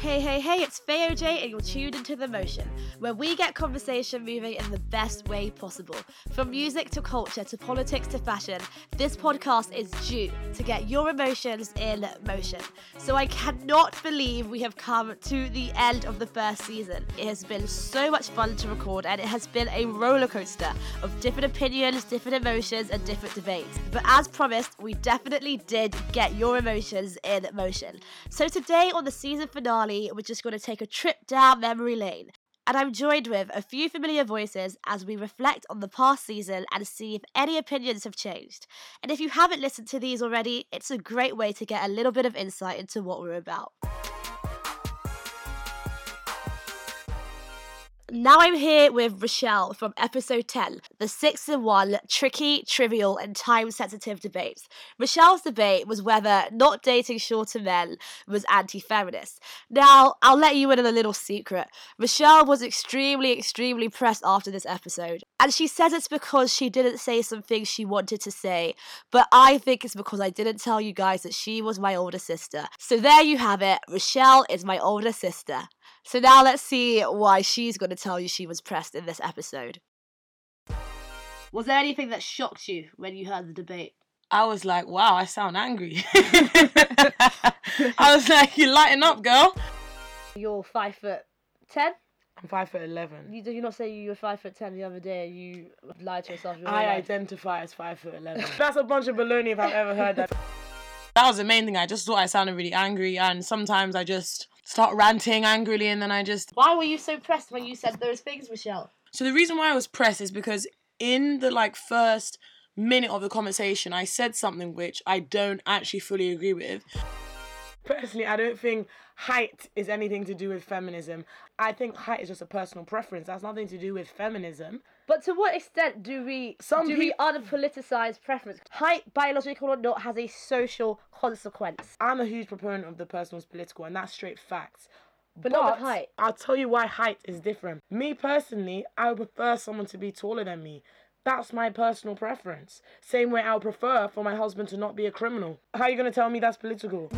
Hey, hey, hey, it's Fé Oj, and you're tuned into The Motion, where we get conversation moving in the best way possible. From music to culture to politics to fashion, this podcast is due to get your emotions in motion. So I cannot believe we have come to the end of the first season. It has been so much fun to record, and it has been a roller coaster of different opinions, different emotions, and different debates. But as promised, we definitely did get your emotions in motion. So today on the season finale, we're just going to take a trip down memory lane. And I'm joined with a few familiar voices as we reflect on the past season and see if any opinions have changed. And if you haven't listened to these already, it's a great way to get a little bit of insight into what we're about. Now I'm here with Rochelle from episode 10, the 6 in 1 tricky, trivial, and time sensitive debates. Rochelle's debate was whether not dating shorter men was anti feminist. Now, I'll let you in on a little secret. Rochelle was extremely, extremely pressed after this episode. And she says it's because she didn't say some things she wanted to say, but I think it's because I didn't tell you guys that she was my older sister. So there you have it. Rochelle is my older sister. So now let's see why she's going to tell you she was pressed in this episode. Was there anything that shocked you when you heard the debate? I was like, wow, I sound angry. I was like, you lighten up, girl. You're five foot ten. I'm five foot eleven. You did you not say you were five foot ten the other day? You lied to yourself. I identify as five foot eleven. That's a bunch of baloney if I've ever heard that. That was the main thing. I just thought I sounded really angry, and sometimes I just start ranting angrily, and then I just. Why were you so pressed when you said those things, Michelle? So the reason why I was pressed is because in the like first minute of the conversation, I said something which I don't actually fully agree with. Personally, I don't think height is anything to do with feminism. I think height is just a personal preference. That's nothing to do with feminism. But to what extent do we Some do we peop- unpoliticize preference? Height, biological or not, has a social consequence. I'm a huge proponent of the personal's political, and that's straight facts. But not with height. I'll tell you why height is different. Me personally, I would prefer someone to be taller than me. That's my personal preference. Same way I would prefer for my husband to not be a criminal. How are you going to tell me that's political?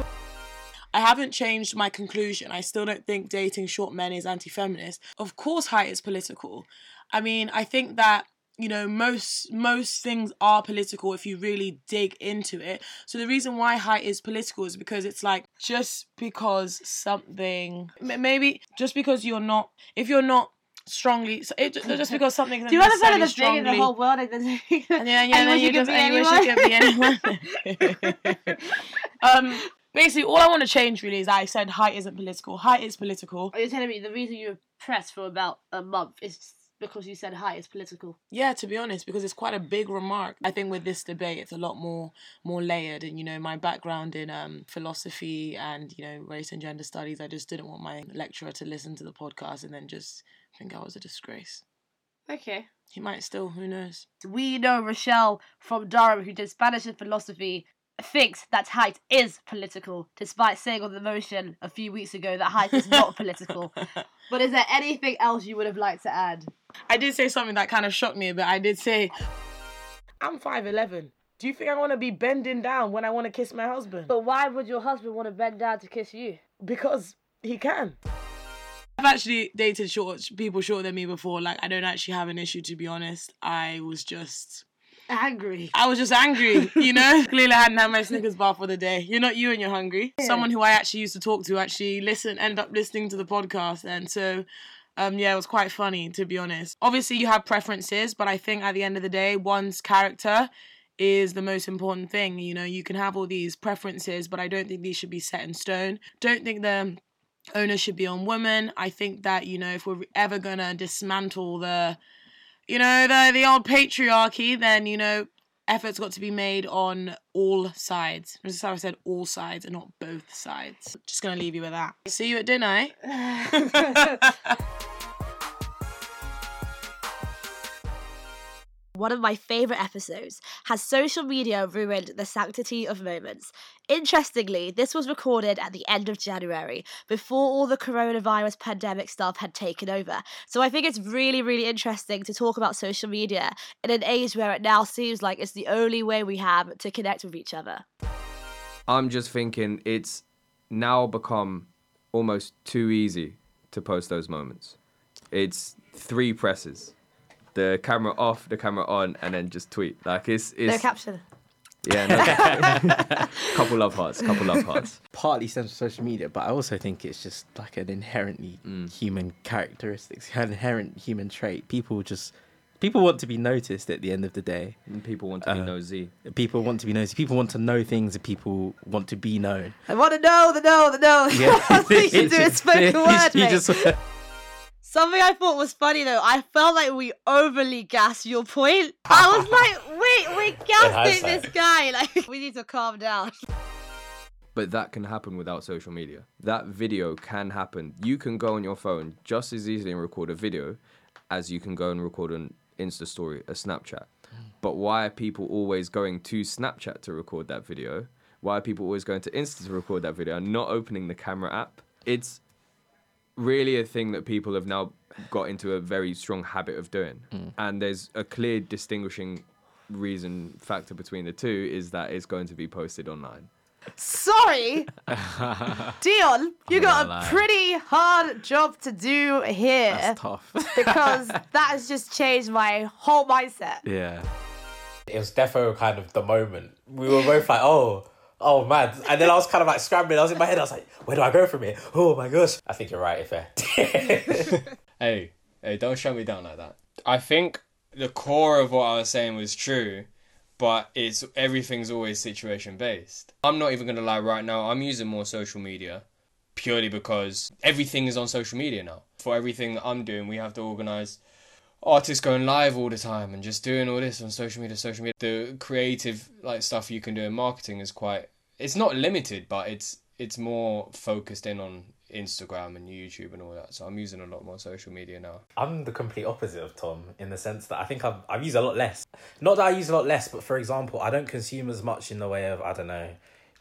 I haven't changed my conclusion. I still don't think dating short men is anti feminist. Of course, height is political. I mean, I think that you know most most things are political if you really dig into it so the reason why height is political is because it's like just because something maybe just because you're not if you're not strongly so it, just because something Do you understand the strongly big in the whole world? There's- and yeah, yeah, and then you you just be and you wish you could be anyone. um, basically, all I want to change really is I said height isn't political. Height is political. Are you telling me the reason you were pressed for about a month is because you said hi, is political? Yeah, to be honest, because it's quite a big remark. I think with this debate, it's a lot more more layered. And you know, my background in um, philosophy and you know race and gender studies, I just didn't want my lecturer to listen to the podcast and then just think I was a disgrace. Okay. He might still, who knows? We know Rochelle from Durham, who did Spanish and philosophy, thinks that height is political, despite saying on the motion a few weeks ago that height is not political. But is there anything else you would have liked to add? I did say something that kind of shocked me a bit. I did say, I'm 5'11. Do you think I want to be bending down when I want to kiss my husband? But why would your husband want to bend down to kiss you? Because he can. I've actually dated short people shorter than me before. Like, I don't actually have an issue, to be honest. I was just. Angry. I was just angry, you know? Clearly, I hadn't had my Snickers bar for the day. You're not you and you're hungry. Someone who I actually used to talk to actually listen, end up listening to the podcast. And so, um, yeah, it was quite funny, to be honest. Obviously, you have preferences, but I think at the end of the day, one's character is the most important thing. You know, you can have all these preferences, but I don't think these should be set in stone. Don't think the onus should be on women. I think that, you know, if we're ever gonna dismantle the you know, the the old patriarchy, then you know, effort's got to be made on all sides. Notice how I said all sides and not both sides. Just gonna leave you with that. See you at dinner. eh? One of my favourite episodes has social media ruined the sanctity of moments. Interestingly, this was recorded at the end of January, before all the coronavirus pandemic stuff had taken over. So I think it's really, really interesting to talk about social media in an age where it now seems like it's the only way we have to connect with each other. I'm just thinking it's now become almost too easy to post those moments. It's three presses. The camera off, the camera on, and then just tweet. Like it's it's No caption. yeah, no, couple love hearts, couple love hearts. partly stems from social media, but I also think it's just like an inherently human characteristics, an inherent human trait. People just people want to be noticed at the end of the day. And people want to be Uh, nosy. People want to be noticed. People want to know things and people want to be known. I want to know the know the know. Yeah. That's what you do a spoken word, You mate. just- Something I thought was funny though, I felt like we overly gassed your point. I was like, wait, we're gassing this hindsight. guy. Like, we need to calm down. But that can happen without social media. That video can happen. You can go on your phone just as easily and record a video as you can go and record an Insta story, a Snapchat. But why are people always going to Snapchat to record that video? Why are people always going to Insta to record that video and not opening the camera app? It's really a thing that people have now got into a very strong habit of doing. Hmm. And there's a clear distinguishing reason factor between the two is that it's going to be posted online. Sorry, Dion, you got gonna a lie. pretty hard job to do here That's tough. because that has just changed my whole mindset. yeah. it was defo kind of the moment. We were both like, oh, oh man. And then I was kind of like scrambling. I was in my head. I was like, where do I go from here? Oh my gosh. I think you're right, Ife. Hey, hey, don't shut me down like that. I think the core of what I was saying was true, but it's everything's always situation based. I'm not even gonna lie right now, I'm using more social media purely because everything is on social media now. For everything that I'm doing, we have to organize artists going live all the time and just doing all this on social media, social media. The creative like stuff you can do in marketing is quite it's not limited, but it's it's more focused in on Instagram and YouTube and all that. So I'm using a lot more social media now. I'm the complete opposite of Tom in the sense that I think I've, I've used a lot less. Not that I use a lot less, but for example, I don't consume as much in the way of, I don't know,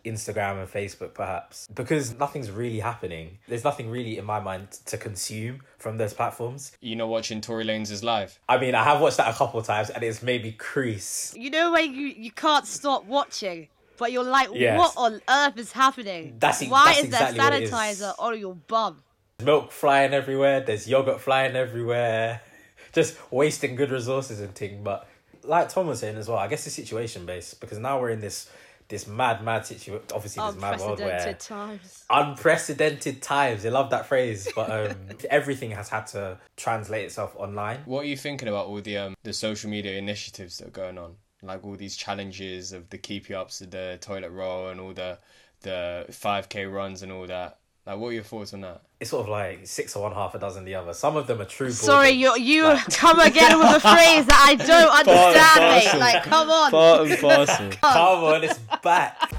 Instagram and Facebook perhaps because nothing's really happening. There's nothing really in my mind to consume from those platforms. You know, watching Tory Lanez live. I mean, I have watched that a couple of times and it's made me crease. You know when you, you can't stop watching, but you're like, Yes. what on earth is happening? That's e- Why that's is exactly there what it is. sanitizer on your bum? Milk flying everywhere, there's yogurt flying everywhere. Just wasting good resources and thing. But like Tom was saying as well, I guess it's situation based because now we're in this this mad, mad situation. Obviously, this mad world where Unprecedented times. unprecedented times. I love that phrase, but um, everything has had to translate itself online. What are you thinking about all the um the social media initiatives that are going on? Like all these challenges of the keep you ups, of the toilet roll, and all the the five k runs and all that. Like, what are your thoughts on that? It's sort of like six or one, half a dozen the other. Some of them are true. Sorry, boredom. you you come again with a phrase that I don't understand, mate. Like, come on. Part and parcel. Come on, it's back.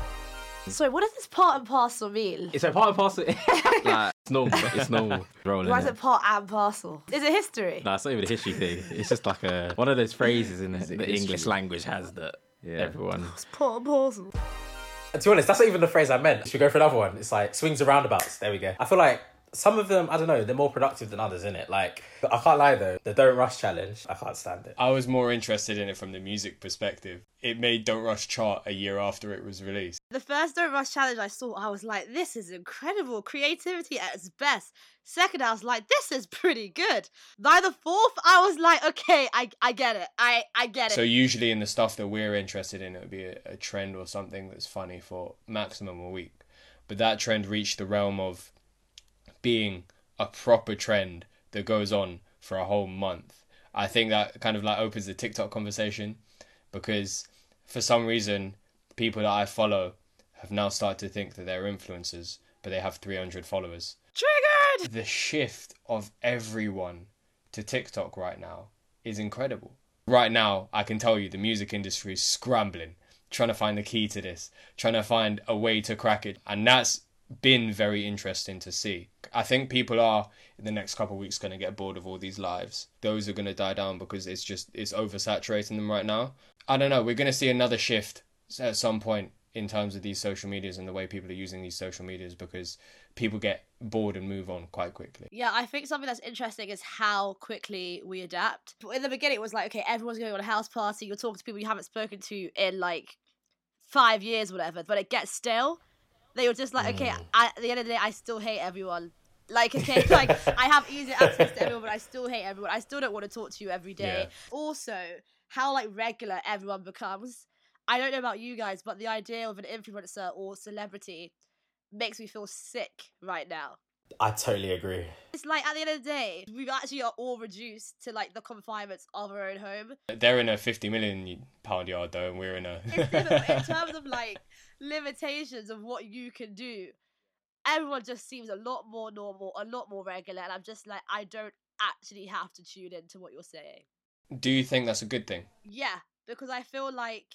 Sorry, what does this part and parcel mean? It's a part and parcel. Like, It's normal. It's normal. Rolling. Why is it. it part and parcel? Is it history? No, it's not even a history thing. It's just like a one of those phrases in the, it the English language has that Yeah. everyone. It's part and parcel. To be honest, that's not even the phrase I meant. Should we go for another one? It's like swings and roundabouts. There we go. I feel like some of them, I don't know, they're more productive than others, in it. Like, I can't lie though, the Don't Rush challenge, I can't stand it. I was more interested in it from the music perspective. It made Don't Rush chart a year after it was released. The first Don't Rush challenge I saw, I was like, this is incredible. Creativity at its best. Second, I was like, this is pretty good. By the fourth, I was like, okay, I, I get it. I, I get it. So usually in the stuff that we're interested in, it would be a, a trend or something that's funny for maximum a week. But that trend reached the realm of being a proper trend that goes on for a whole month. I think that kind of like opens the TikTok conversation because for some reason people that I follow have now started to think that they're influencers, but they have 300 followers. Triggered! The shift of everyone to TikTok right now is incredible. Right now, I can tell you the music industry is scrambling, trying to find the key to this, trying to find a way to crack it. And that's been very interesting to see. I think people are in the next couple of weeks going to get bored of all these lives. Those are going to die down because it's just it's oversaturating them right now. I don't know, we're going to see another shift at some point in terms of these social medias and the way people are using these social medias because people get bored and move on quite quickly. Yeah, I think something that's interesting is how quickly we adapt. In the beginning, it was like, okay, everyone's going on a house party. You're talking to people you haven't spoken to in like five years, whatever. But it gets stale. They were just like, okay, Mm. I, at the end of the day, I still hate everyone. Like, okay, like I have easy access to everyone, but I still hate everyone. I still don't want to talk to you every day. Yeah. Also, how like regular everyone becomes. I don't know about you guys, but the idea of an influencer or celebrity makes me feel sick right now. I totally agree. It's like at the end of the day, we actually are all reduced to like the confinements of our own home. They're in a 50 million pound yard though, and we're in a. It's different, in terms of like limitations of what you can do, everyone just seems a lot more normal, a lot more regular, and I'm just like, I don't actually have to tune into what you're saying. Do you think that's a good thing? Yeah, because I feel like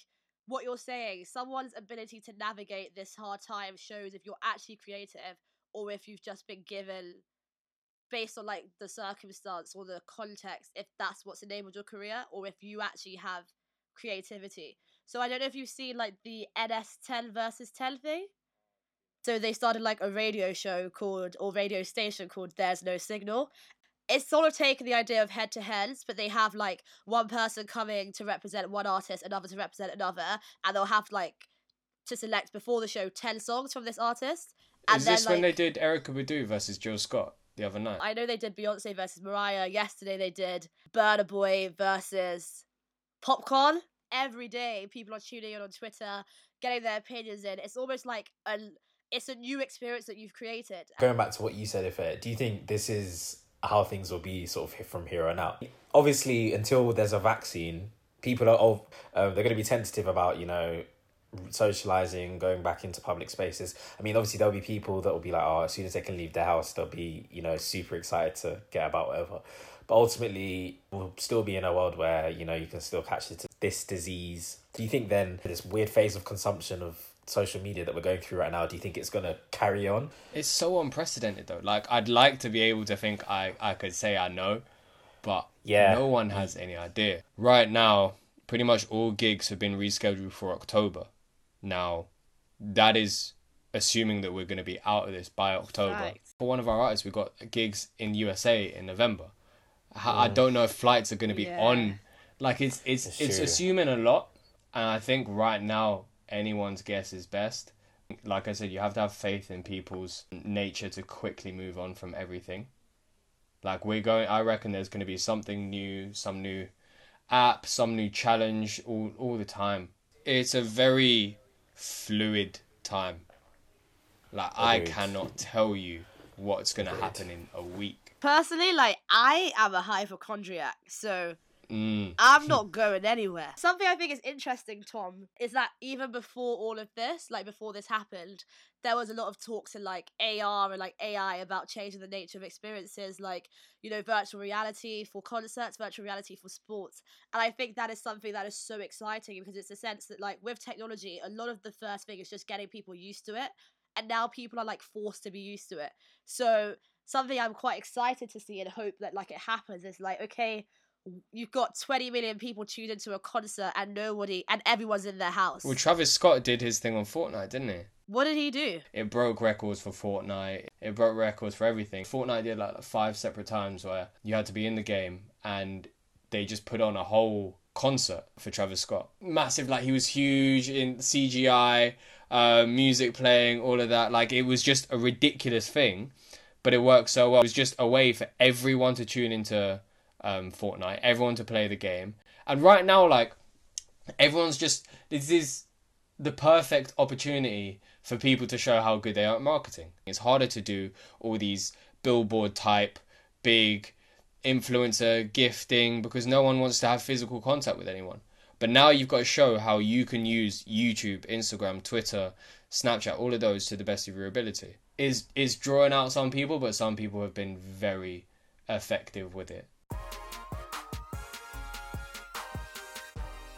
what you're saying, someone's ability to navigate this hard time shows if you're actually creative or if you've just been given based on like the circumstance or the context if that's what's enabled your career or if you actually have creativity. So I don't know if you've seen like the NS10 versus 10 thing. So they started like a radio show called or radio station called There's No Signal. It's sort of taken the idea of head to heads, but they have like one person coming to represent one artist, another to represent another, and they'll have like to select before the show ten songs from this artist. And Is then, this when they did Erykah Badu versus Jill Scott the other night? I know they did Beyonce versus Mariah. Yesterday they did Burna Boy versus Popcaan. Every day people are tuning in on Twitter, getting their opinions in. It's almost like a it's a new experience that you've created. Going back to what you said, Ife, do you think this is how things will be sort of from here on out? Obviously, until there's a vaccine, people are oh, um, they're going to be tentative about you know socializing, going back into public spaces. I mean, obviously there'll be people that will be like, oh, as soon as they can leave their house, they'll be you know super excited to get about whatever. But ultimately, we'll still be in a world where you know you can still catch this disease. Do you think then this weird phase of consumption of social media that we're going through right now? Do you think it's going to carry on? It's so unprecedented though. Like I'd like to be able to think I I could say I know, but Yeah. no one has any idea. Right now, pretty much all gigs have been rescheduled for October. Now, that is assuming that we're going to be out of this by October. Right. For one of our artists, we've got gigs in USA in November. I, I don't know if flights are going to be Yeah. on. Like it's it's It's it's assuming a lot, and I think right now anyone's guess is best. Like I said, you have to have faith in people's nature to quickly move on from everything. Like we're going, I reckon there's going to be something new, some new app, some new challenge all all the time. It's a very fluid time. Like I cannot tell you what's going to happen in a week. Personally, like I am a hypochondriac, so Mm. I'm not going anywhere. Something I think is interesting, Tom, is that even before all of this, like before this happened, there was a lot of talks in like AR and like AI about changing the nature of experiences, like, you know, virtual reality for concerts, virtual reality for sports. And I think that is something that is so exciting because it's a sense that, like, with technology, a lot of the first thing is just getting people used to it. And now people are like forced to be used to it. So, something I'm quite excited to see and hope that, like, it happens is like, okay, you've got 20 million people tuned into a concert and nobody and everyone's in their house. Well, Travis Scott did his thing on Fortnite, didn't he? what did he do? It broke records for Fortnite. It broke records for everything. Fortnite did like five separate times where you had to be in the game and they just put on a whole concert for Travis Scott. Massive, like he was huge in CGI, uh, music playing, all of that. Like it was just a ridiculous thing, but it worked so well. It was just a way for everyone to tune into um, Fortnite, everyone to play the game. And right now, like everyone's just this is the perfect opportunity for people to show how good they are at marketing. It's harder to do all these billboard type big influencer gifting because no one wants to have physical contact with anyone. But now you've got to show how you can use YouTube, Instagram, Twitter, Snapchat, all of those to the best of your ability. Is is drawing out some people, but some people have been very effective with it.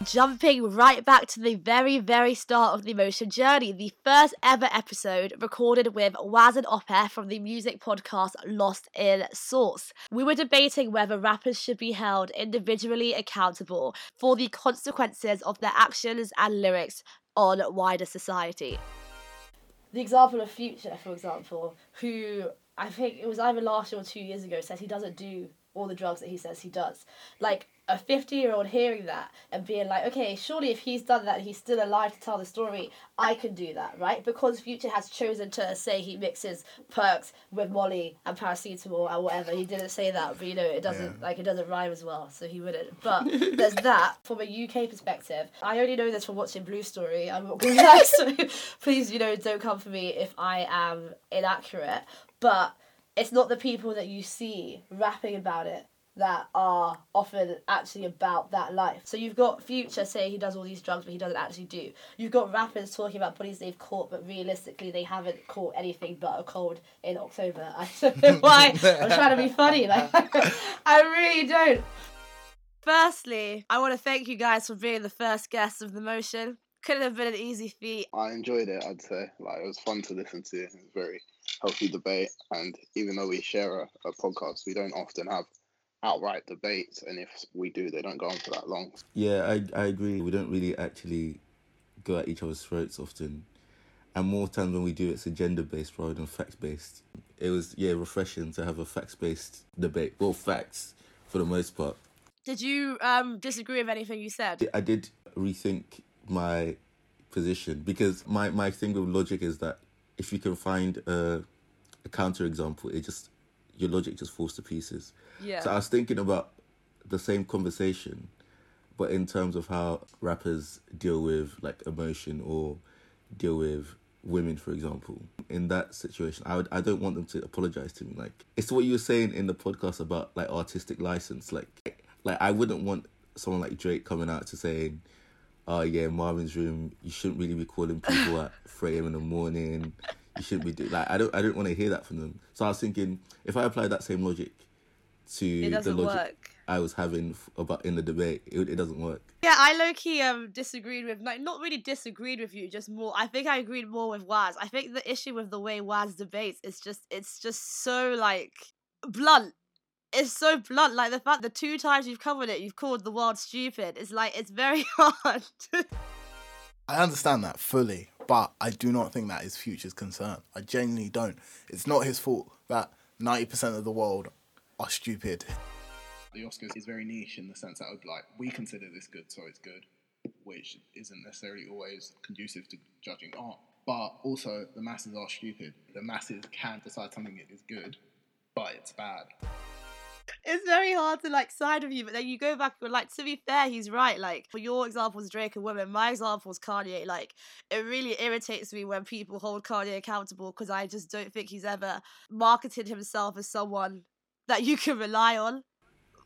Jumping right back to the very, very start of the emotion journey, the first ever episode recorded with Waz and Oppe from the music podcast Lost in Source. We were debating whether rappers should be held individually accountable for the consequences of their actions and lyrics on wider society. The example of Future, for example, who I think it was either last year or two years ago said he doesn't do all the drugs that he says he does. Like, a 50 year old hearing that and being like, okay, surely if he's done that and he's still alive to tell the story, I can do that, right? Because Future has chosen to say he mixes perks with Molly and paracetamol and whatever. He didn't say that, but you know, it doesn't like it doesn't rhyme as well, so he wouldn't. But there's that from a UK perspective. I only know this from watching Blue Story. I'm not gonna lie, so please, you know, don't come for me if I am inaccurate. But it's not the people that you see rapping about it that are often actually about that life. So you've got Future saying he does all these drugs, but he doesn't actually do. You've got rappers talking about bodies they've caught, but realistically they haven't caught anything but a cold in October. I don't know why I'm trying to be funny. Like I really don't. Firstly, I want to thank you guys for being the first guests of the motion. Couldn't have been an easy feat. I enjoyed it. I'd say like it was fun to listen to. It was very healthy debate, and even though we share a, a podcast, we don't often have outright debates, and if we do, they don't go on for that long. Yeah, I I agree. We don't really actually go at each other's throats often, and more times when we do, it's agenda based rather than facts based. It was yeah refreshing to have a facts based debate. Well, facts for the most part. Did you um disagree with anything you said? I did rethink my position because my my thing with logic is that if you can find a, a counter example, it just your logic just falls to pieces. Yeah. So I was thinking about the same conversation, but in terms of how rappers deal with like emotion or deal with women, for example. In that situation, I would I don't want them to apologize to me. Like it's what you were saying in the podcast about like artistic license. Like like I wouldn't want someone like Drake coming out to saying, "Oh yeah, Marvin's room. You shouldn't really be calling people at three a.m. in the morning." You shouldn't be doing like I don't I don't want to hear that from them. So I was thinking if I apply that same logic to the logic work. I was having f- about in the debate, it, it doesn't work. Yeah, I low key um disagreed with like not really disagreed with you, just more. I think I agreed more with Waz. I think the issue with the way Waz debates is just it's just so like blunt. It's so blunt. Like the fact the two times you've covered it, you've called the world stupid. It's like it's very hard. I understand that fully, but I do not think that is Future's concern. I genuinely don't. It's not his fault that 90% of the world are stupid. The Oscars is very niche in the sense that like we consider this good, so it's good, which isn't necessarily always conducive to judging art. But also, the masses are stupid. The masses can decide something is good, but it's bad. It's very hard to like side with you, but then you go back and like to be fair, he's right. Like for your example is Drake and women, my example is Kanye. Like it really irritates me when people hold Kanye accountable because I just don't think he's ever marketed himself as someone that you can rely on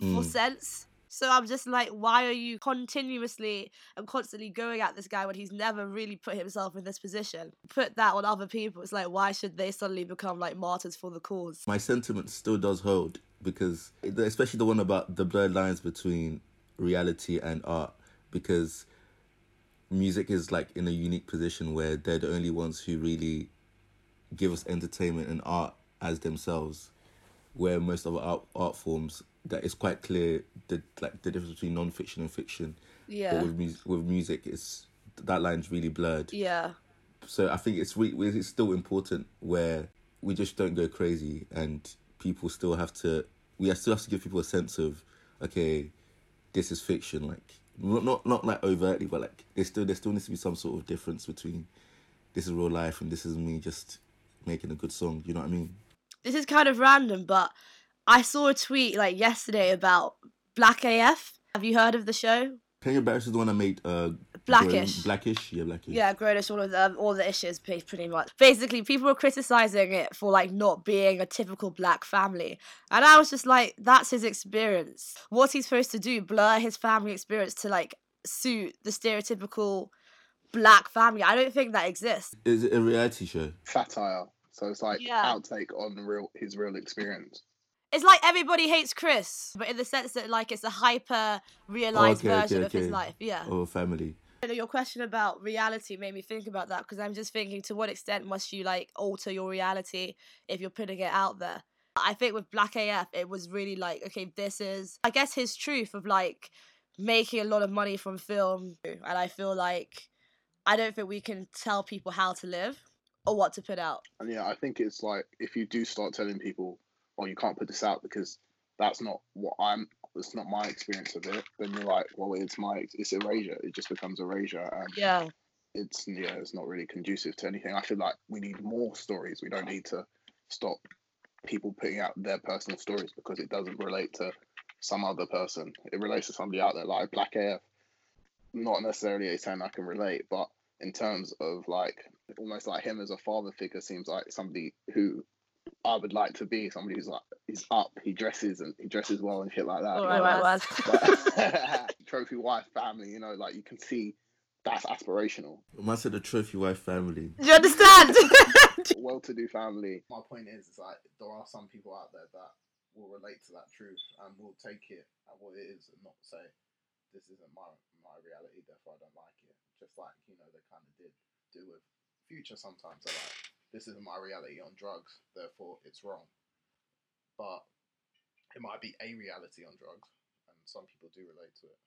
for Mm. sense. So I'm just like, why are you continuously and constantly going at this guy when he's never really put himself in this position? Put that on other people. It's like, why should they suddenly become like martyrs for the cause? My sentiment still does hold because, especially the one about the blurred lines between reality and art, because music is like in a unique position where they're the only ones who really give us entertainment and art as themselves. Where most of our art, art forms, that it's quite clear the like the difference between non-fiction and fiction. Yeah. But with music, with music, it's that line's really blurred. Yeah. so I think it's re- it's still important where we just don't go crazy and people still have to we still have to give people a sense of okay this is fiction like not not, not like overtly but like there still there still needs to be some sort of difference between this is real life and this is me just making a good song you know what I mean this is kind of random, but I saw a tweet like yesterday about Black AF. Have you heard of the show? Kenya Barris is the one that made uh Blackish. Grown- Blackish yeah Blackish Yeah, Grownish, all of them, um, all the issues, pretty much. Basically, people were criticizing it for like not being a typical black family, and I was just like, that's his experience. What's he supposed to do? Blur his family experience to like suit the stereotypical black family? I don't think that exists. is it a reality show Satire. So it's like Yeah. outtake on real his real experience. It's like everybody hates Chris, but in the sense that like it's a hyper realized oh, Okay, okay, version of his life. Yeah. or family You know, your question about reality made me think about that because I'm just thinking to what extent must you like alter your reality if you're putting it out there? I think with Black AF, it was really like, okay, this is, I guess, his truth of like making a lot of money from film. And I feel like I don't think we can tell people how to live or what to put out. And yeah, I think it's like if you do start telling people, "Oh, you can't put this out because that's not what I'm it's not my experience of it, then you're like, well, it's my it's erasure. It just becomes erasure, and Yeah. it's yeah, it's not really conducive to anything. I feel like we need more stories. We don't need to stop people putting out their personal stories because it doesn't relate to some other person. It relates to somebody out there like Black AF. Not necessarily a saying I can relate, but in terms of like almost like him as a father figure seems like somebody who I would like to be somebody who's like he's up, he dresses and he dresses well and shit like that. All you right, know, right, like- right. but- trophy wife family, you know, like you can see that's aspirational. Man said the trophy wife family. Do you understand? Well to do family. My point is, is like there are some people out there that will relate to that truth and will take it at what it is and not say this isn't my my reality, therefore I don't like it. Just like you know they kind of did do with Future sometimes. They're like, this isn't my reality on drugs, therefore it's wrong. But it might be a reality on drugs, and some people do relate to it.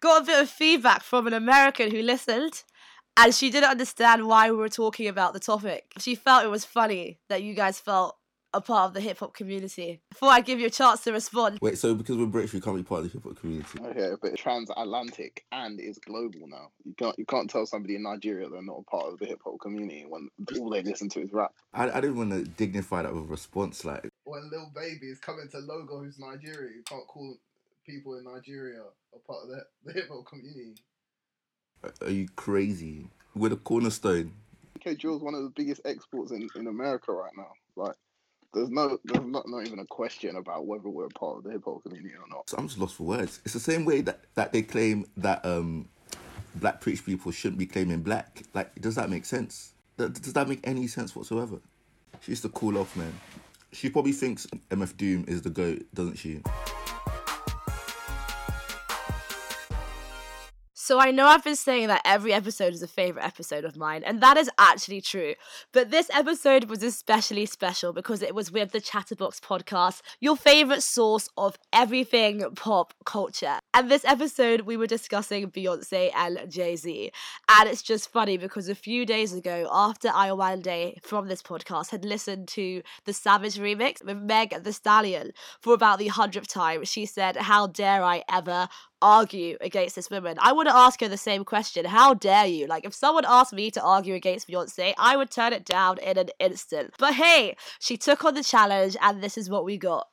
Got a bit of feedback from an American who listened, and she didn't understand why we were talking about the topic. She felt it was funny that you guys felt a part of the hip hop community. Before I'd give you a chance to respond. Wait, so because we're British, we can't be part of the hip hop community. Okay, but it's transatlantic and it's global now. You can't you can't tell somebody in Nigeria they're not a part of the hip hop community when all they listen to is rap. I, I didn't want to dignify that with a response. Like, When Lil Baby is coming to Lagos, who's Nigeria, you can't call people in Nigeria a part of the, the hip hop community. are you crazy? We're the cornerstone. UK Drill's one of the biggest exports in, in America right now. Like there's no there's not, not even a question about whether we're a part of the hip hop community or not. So I'm just lost for words. It's the same way that, that they claim that um, black preach people shouldn't be claiming black. Like, does that make sense? That, does that make any sense whatsoever? She used to cool off, man. She probably thinks MF Doom is the goat, doesn't she? So I know I've been saying that every episode is a favorite episode of mine, and that is actually true. But this episode was especially special because it was with the Chatterbox podcast, your favorite source of everything pop culture. And this episode, we were discussing Beyonce and Jay Z. And it's just funny because a few days ago, after Iowande from this podcast had listened to the Savage remix with Meg the Stallion for about the hundredth time, she said, How dare I ever argue against this woman. I want to ask her the same question. How dare you? Like, if someone asked me to argue against Beyonce, I would turn it down in an instant. But hey, she took on the challenge, and this is what we got.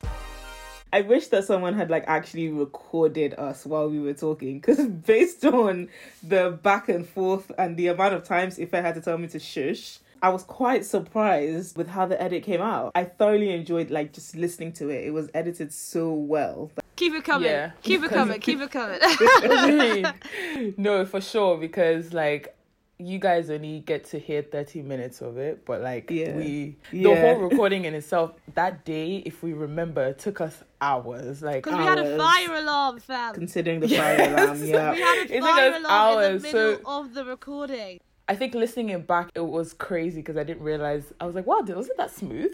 I wish that someone had like actually recorded us while we were talking because based on the back and forth and the amount of times if I had to tell me to shush, I was quite surprised with how the edit came out. I thoroughly enjoyed like just listening to it. It was edited so well. Keep it coming. Yeah, keep it coming. Keep it coming. no, for sure, because like you guys only get to hear 30 minutes of it, but like Yeah. we the Yeah. whole recording in itself that day, if we remember, took us hours. Like Because we had a fire alarm, fam. Considering the fire alarm, yeah. We had a It took fire us alarm in hours, the middle so- of the recording. I think listening it back, it was crazy because I didn't realize. I was like, wow, wasn't that smooth?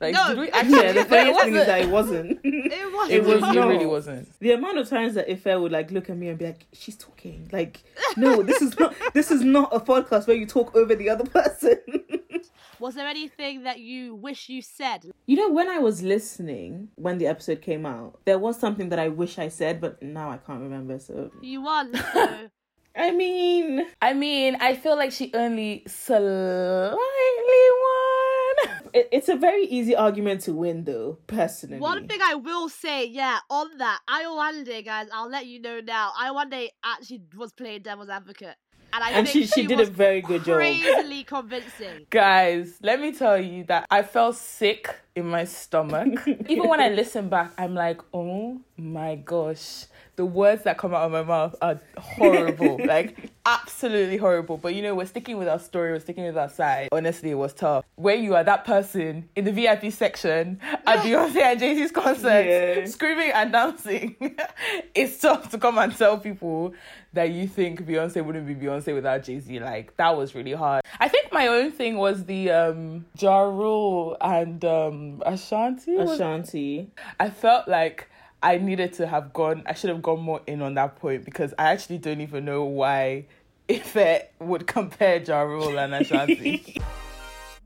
Like, No. did we actually? Yeah, the funniest It thing is that it wasn't. It was. It was. not. It really wasn't. The amount of times that Ife would like look at me and be like, "She's talking." Like, no, this is not. This is not a podcast where you talk over the other person. Was there anything that you wish you said? you know, when I was listening when the episode came out, there was something that I wish I said, but now I can't remember. So, You won. So. I mean, I mean, I feel like she only slightly won. It, it's a very easy argument to win, though. Personally, One thing I will say, yeah, on that, Iowande, guys, I'll let you know now. Iowande actually was playing devil's advocate. And I and think she she did a very good job. crazily convincing. Guys, let me tell you that I felt sick in my stomach. Even when I listen back, I'm like, oh my gosh. The words that come out of my mouth are horrible. like, absolutely horrible. But you know, we're sticking with our story, we're sticking with our side. Honestly, it was tough. Where you are that person in the VIP section at Beyonce and Jay Z's concert, Yeah. screaming and dancing, it's tough to come and tell people that you think Beyonce wouldn't be Beyonce without Jay Z. Like that was really hard. I think my own thing was the um Ja Rule and um Ashanti. Ashanti. I felt like I needed to have gone. I should have gone more in on that point because I actually don't even know why Ife would compare Ja Rule and Ashanti.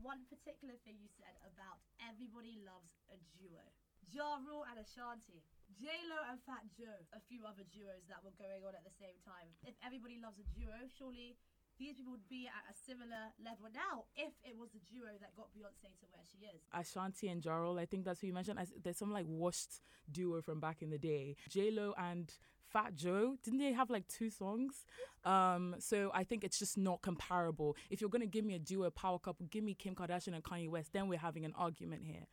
One particular thing you said about everybody loves a duo. Ja Rule and Ashanti. J Lo and Fat Joe, a few other duos that were going on at the same time. If everybody loves a duo, surely these people would be at a similar level now. If it was the duo that got Beyonce to where she is. Ashanti and Ja Rule, I think that's who you mentioned. There's some like washed duo from back in the day. J Lo and Fat Joe, didn't they have like two songs? Um, so I think it's just not comparable. If you're gonna give me a duo power couple, give me Kim Kardashian and Kanye West, then we're having an argument here.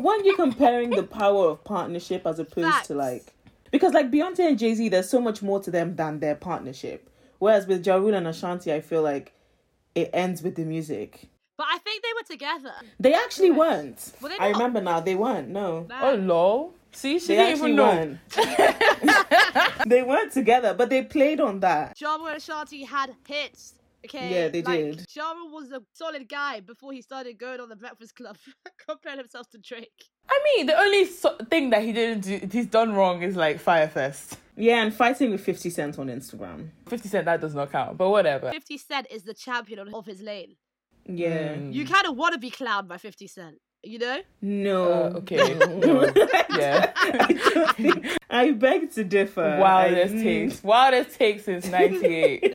When you're comparing the power of partnership as opposed Facts. to like, because like Beyonce and Jay Z, there's so much more to them than their partnership. Whereas with Ja Rule and Ashanti, I feel like it ends with the music. But I think they were together. They actually weren't. Were they I remember now. They weren't. No, Oh lol. See, she they didn't actually even know. weren't. they weren't together, but they played on that. Ja Rule and Ashanti had hits. Okay. Yeah, they like, did. Ja Rule was a solid guy before he started going on the Breakfast Club, comparing himself to Drake. I mean, the only so- thing that he didn't do, he's done wrong is like Fyre Fest. Yeah, and fighting with 50 Cent on Instagram. 50 Cent, that does not count, but whatever. 50 Cent is the champion of- of his lane. Yeah. You kind of want to be clowned by 50 Cent, you know? No. Uh, okay. no. Yeah. I beg to differ. Wildest I- takes. Wildest takes since 98.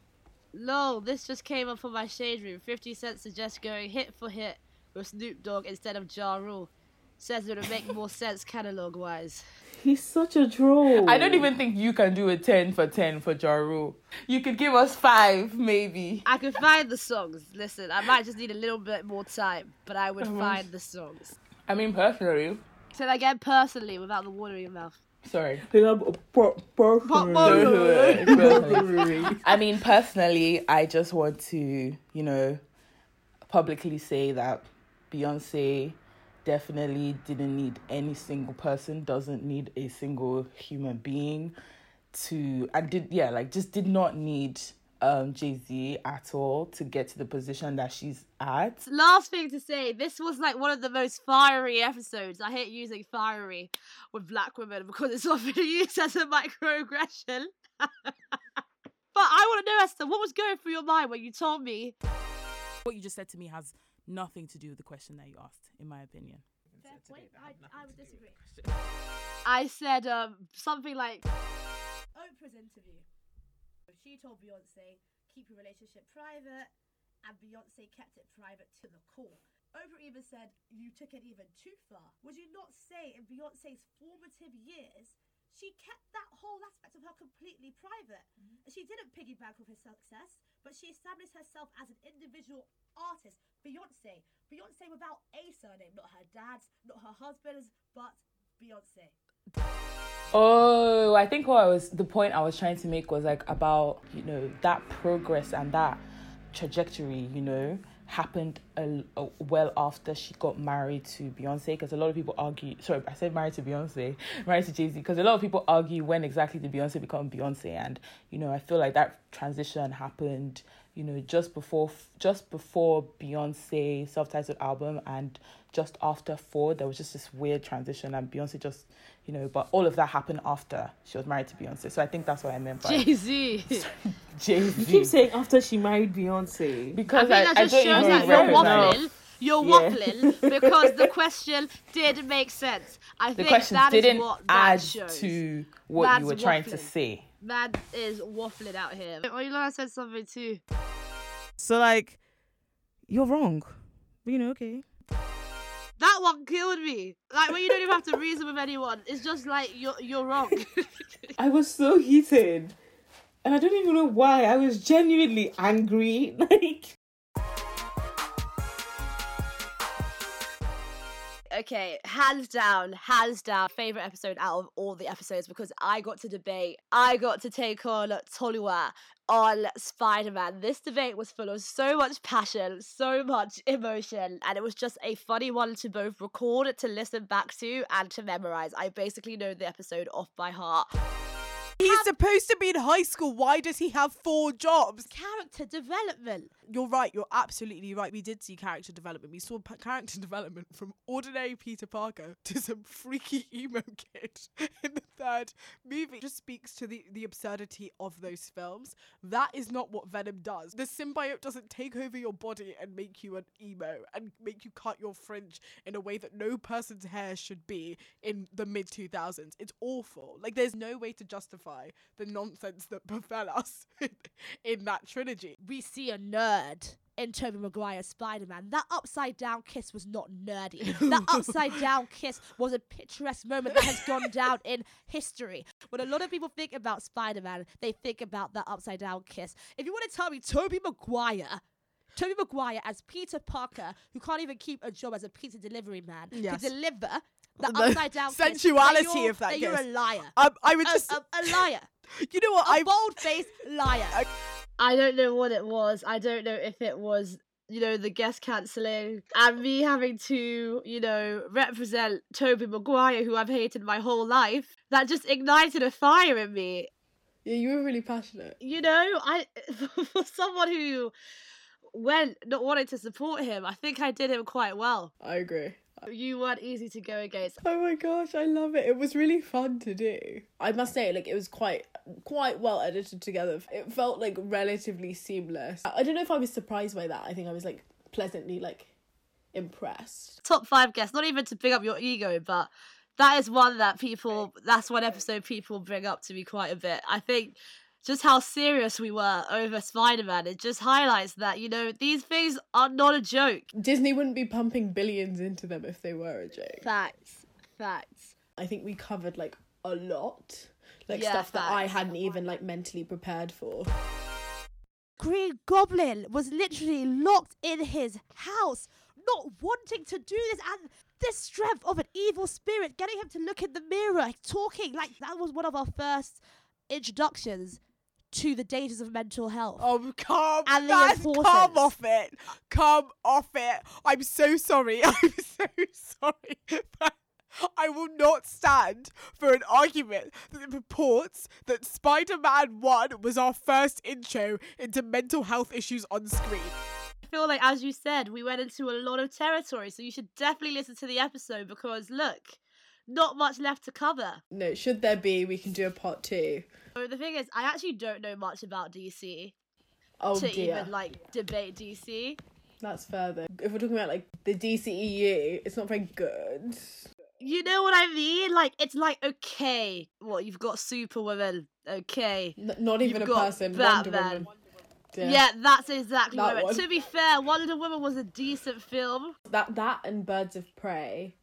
Lol, this just came up on my shade room. 50 Cent suggests going hit for hit with Snoop Dogg instead of Ja Rule. Says it would make more sense catalog wise. He's such a troll. I don't even think you can do a 10 for 10 for Ja Rule. You could give us five, maybe. I could find the songs. Listen, I might just need a little bit more time, but I would Uh-huh. find the songs. I mean, personally, Say that again personally without the water in your mouth. Sorry. Personally. I mean, personally, I just want to, you know, publicly say that Beyonce definitely didn't need any single person, doesn't need a single human being to, and did, yeah, like just did not need um Jay Z at all to get to the position that she's at. Last thing to say, this was like one of the most fiery episodes. I hate using fiery with black women because it's often used as a microaggression. but I want to know, Esther, what was going through your mind when you told me? What you just said to me has nothing to do with the question that you asked, in my opinion. Fair point. I, I would disagree. I said um something like Oprah's interview. She told Beyonce, keep your relationship private, and Beyonce kept it private to the core. Oprah even said, you took it even too far. Would you not say in Beyonce's formative years, she kept that whole aspect of her completely private? Mm-hmm. She didn't piggyback with her success, but she established herself as an individual artist. Beyonce. Beyonce without a surname, not her dad's, not her husband's, but Beyonce. Oh, I think what I was the point I was trying to make was like about you know that progress and that trajectory, you know, happened a, a- well after she got married to Beyonce. Because a lot of people argue. Sorry, I said married to Beyonce, married to Jay Z. Because a lot of people argue when exactly did Beyonce become Beyonce, and you know I feel like that transition happened. You know, just before just before Beyonce self-titled album and just after Four, there was just this weird transition, and Beyonce just, you know, but all of that happened after she was married to Beyonce. So I think that's what I meant by Jay Z. Jay Z. You keep saying after she married Beyonce. I Because think I, that I, just don't shows even that you're recognize- waffling. You're Yeah. waffling because the question did make sense. I The think question that is didn't what that add shows. to what Man's you were trying to say. Man is waffling out here. Oh, you know, I said something too. So, like, you're wrong. But, you know, okay. That one killed me. Like when you don't even have to reason with anyone. It's just like you're you're wrong. I was so heated. And I don't even know why. I was genuinely angry. Like, okay, hands down, hands down, favorite episode out of all the episodes because I got to debate. I got to take on Tolua on Spider Man. This debate was full of so much passion, so much emotion, and it was just a funny one to both record, to listen back to, and to memorize. I basically know the episode off by heart. He's supposed to be in high school. Why does he have four jobs? Character development. You're right. You're absolutely right. We did see character development. We saw p- character development from ordinary Peter Parker to some freaky emo kid in the third movie. It just speaks to the, the absurdity of those films. That is not what Venom does. The symbiote doesn't take over your body and make you an emo and make you cut your fringe in a way that no person's hair should be in the mid 2000s. It's awful. Like, there's no way to justify the nonsense that befell us in that trilogy. We see a nerd in Tobey Maguire's Spider-Man. That upside down kiss was not nerdy. that upside down kiss was a picturesque moment that has gone down in history. When a lot of people think about Spider-Man, they think about that upside down kiss. If you want to tell me Tobey Maguire Tobey Maguire as Peter Parker, who can't even keep a job as a pizza delivery man, Yes. to deliver the The upside down sensuality you're- of that then You're a liar. Um, I would A- just, a, a liar. you know what? A I bold faced liar. I don't know what it was. I don't know if it was, you know, the guest cancelling and me having to, you know, represent Tobey Maguire, who I've hated my whole life. That just ignited a fire in me. Yeah, you were really passionate. You know, I for someone who went not wanting to support him, I think I did him quite well. I agree. You weren't easy to go against. Oh my gosh, I love it. It was really fun to do. I must say, like it was quite quite well edited together. It felt like relatively seamless. I I don't know if I was surprised by that. I think I was like pleasantly like impressed. top five guests, not even to bring up your ego, but that is one that people, that's one episode people bring up to me quite a bit. I think just how serious we were over Spider Man, it just highlights that, you know, these things are not a joke. Disney wouldn't be pumping billions into them if they were a joke. Facts. Facts. I think we covered like a lot. Like Yeah, stuff that I hadn't even like mentally prepared for. Green Goblin was literally locked in his house, not wanting to do this, and this strength of an evil spirit getting him to look in the mirror, talking like that was one of our first introductions to the dangers of mental health. Oh, come, And the that's- come off it. Come off it. I'm so sorry. I'm so sorry. I will not stand for an argument that purports that Spider Man 1 was our first intro into mental health issues on screen. I feel like, as you said, we went into a lot of territory, so you should definitely listen to the episode because look, not much left to cover. No, should there be, we can do a part two. So the thing is, I actually don't know much about DC Oh to dear. even like debate DC. That's further. If we're talking about like the DCEU, it's not very good. You know what I mean? Like it's like okay, what you've got Superwoman, okay. N- not even You've a person. Wonder Woman. Yeah. that's exactly That what I meant. one. To be fair, Wonder Woman was a decent film. That that and Birds of Prey,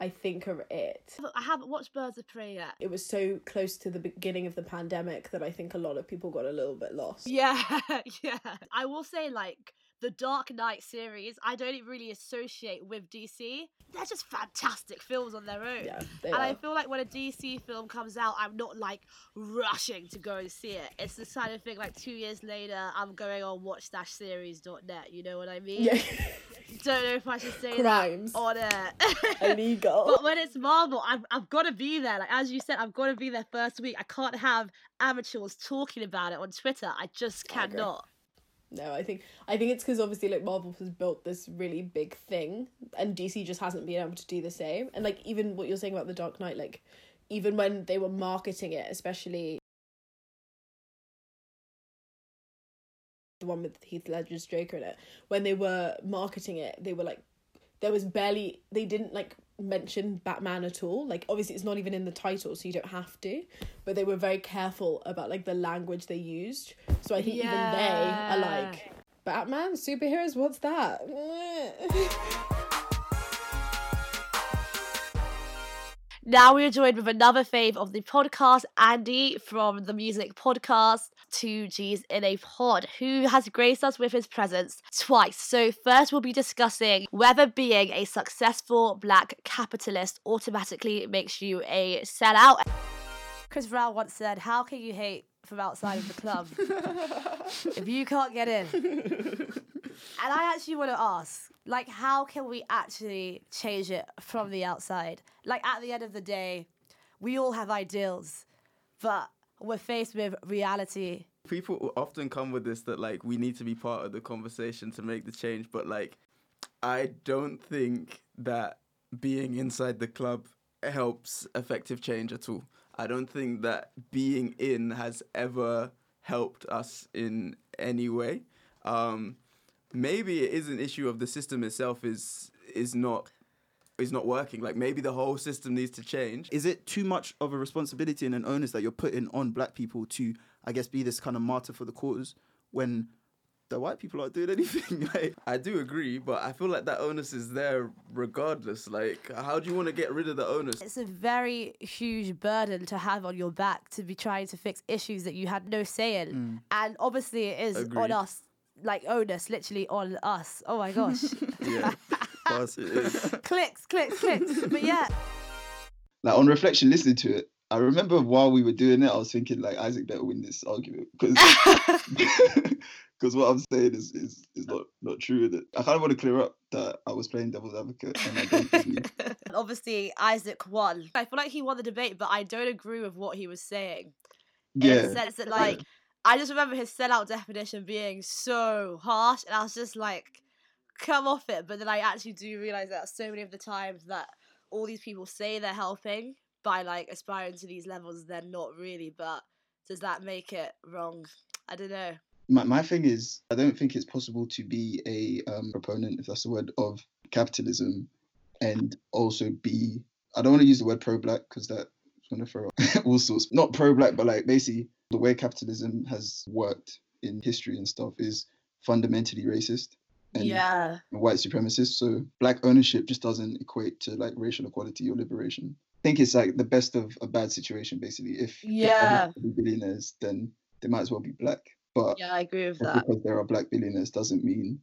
I think are it. I haven't watched Birds of Prey yet. It was so close to the beginning of the pandemic that I think a lot of people got a little bit lost. Yeah, yeah. I will say, like, the Dark Knight series, I don't really associate with DC. They're just fantastic films on their own. Yeah, and I feel like when a DC film comes out, I'm not like rushing to go and see it. It's the kind of thing like two years later, I'm going on watch-series.net. You know what I mean? Yeah. Don't know if I should say Crimes. that on air. Illegal. But when it's Marvel, I've, I've got to be there. Like as you said, I've got to be there first week. I can't have amateurs talking about it on Twitter. I just I cannot. No, I think I think it's because obviously like Marvel has built this really big thing, and DC just hasn't been able to do the same. And like even what you're saying about the Dark Knight, like even when they were marketing it, especially the one with Heath Ledger's Joker in it, when they were marketing it, they were like there was barely they didn't like mention Batman at all. Like obviously it's not even in the title, so you don't have to. But they were very careful about like the language they used. So I think even they are like Batman superheroes. What's that? Now we are joined with another fave of the podcast, Andy from the music podcast Two G's in a Pod, who has graced us with his presence twice. So, first, we'll be discussing whether being a successful black capitalist automatically makes you a sellout. Chris Brown once said, How can you hate from outside of the club if you can't get in? And I actually want to ask, like, how can we actually change it from the outside? Like, at the end of the day, we all have ideals, but we're faced with reality. People often come with this that like we need to be part of the conversation to make the change, but like I don't think that being inside the club helps effective change at all. I don't think that being in has ever helped us in any way. Um, maybe it is an issue of the system itself is is not is not working. Like maybe the whole system needs to change. Is it too much of a responsibility and an onus that you're putting on black people to, I guess, be this kind of martyr for the cause when the white people aren't doing anything? like, I do agree, but I feel like that onus is there regardless. Like, how do you want to get rid of the onus? It's a very huge burden to have on your back to be trying to fix issues that you had no say in. Mm. And obviously, it is on us, like onus, literally on us. Oh my gosh. yeah, Buzz, it is. clicks, clicks, clicks. But yeah. like on reflection, listening to it, I remember while we were doing it, I was thinking like Isaac better win this argument because because what I'm saying is is, is not not true. Is it? I kind of want to clear up that I was playing devil's advocate and I don't believe obviously, Isaac won. I feel like he won the debate, but I don't agree with what he was saying. In Yeah. the sense that, like, I just remember his sellout definition being so harsh, and I was just like, come off it. But then I actually do realize that so many of the times that all these people say they're helping by like aspiring to these levels, they're not really. But does that make it wrong? I don't know. my, my thing is I don't think it's possible to be a um, proponent, if that's the word, of capitalism and also be I don't want to use the word pro black because that's gonna throw up all sorts. Not pro black, but like basically the way capitalism has worked in history and stuff is fundamentally racist and Yeah. white supremacist. So black ownership just doesn't equate to like racial equality or liberation. I think it's like the best of a bad situation basically. If Yeah. billionaires, then they might as well be black. But Yeah, I agree with that. because there are black billionaires doesn't mean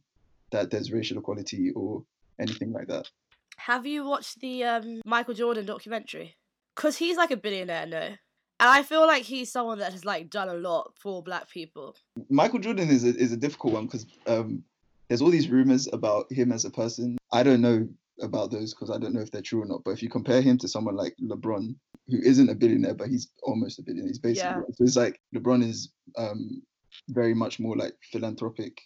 that there's racial equality or anything like that. Have you watched the um, Michael Jordan documentary? Because he's like a billionaire, no? And I feel like he's someone that has like done a lot for black people. Michael Jordan is a, is a difficult one because um, there's all these rumors about him as a person. I don't know about those because I don't know if they're true or not. But if you compare him to someone like LeBron, who isn't a billionaire but he's almost a billionaire, he's basically Yeah. so it's like LeBron is um, very much more like philanthropic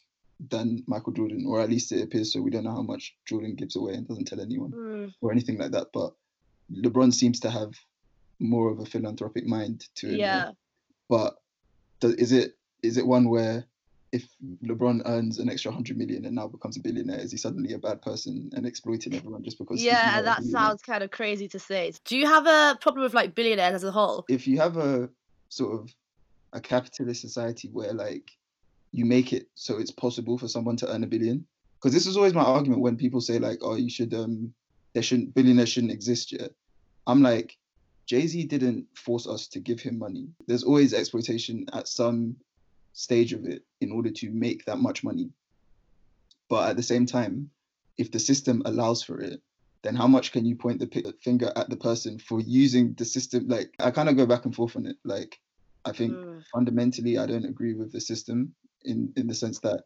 than Michael Jordan, or at least it appears so. We don't know how much Jordan gives away and doesn't tell anyone Mm. or anything like that. But LeBron seems to have more of a philanthropic mind to him. Yeah. But is it is it one where if LeBron earns an extra hundred million and now becomes a billionaire, is he suddenly a bad person and exploiting everyone just because? Yeah, that sounds kind of crazy to say. Do you have a problem with like billionaires as a whole? If you have a sort of a capitalist society where like you make it so it's possible for someone to earn a billion, because this is always my argument when people say like, oh, you should um, there shouldn't billionaires shouldn't exist yet. I'm like, Jay Z didn't force us to give him money. There's always exploitation at some stage of it in order to make that much money. But at the same time, if the system allows for it, then how much can you point the finger at the person for using the system? Like, I kind of go back and forth on it. Like, I think Mm. fundamentally, I don't agree with the system in, in the sense that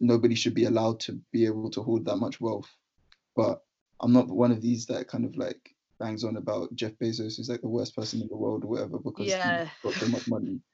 nobody should be allowed to be able to hold that much wealth. But I'm not one of these that kind of like bangs on about Jeff Bezos, who's like the worst person in the world or whatever, because Yeah. he's got so much money.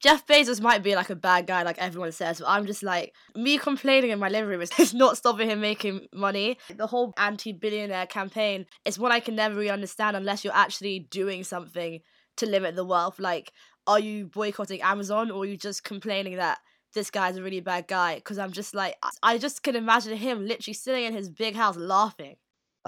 Jeff Bezos might be like a bad guy, like everyone says, but I'm just like me complaining in my living room is not stopping him making money. The whole anti-billionaire campaign is one I can never really understand unless you're actually doing something to limit the wealth. Like, are you boycotting Amazon or are you just complaining that this guy's a really bad guy? Because I'm just like, I just can imagine him literally sitting in his big house laughing.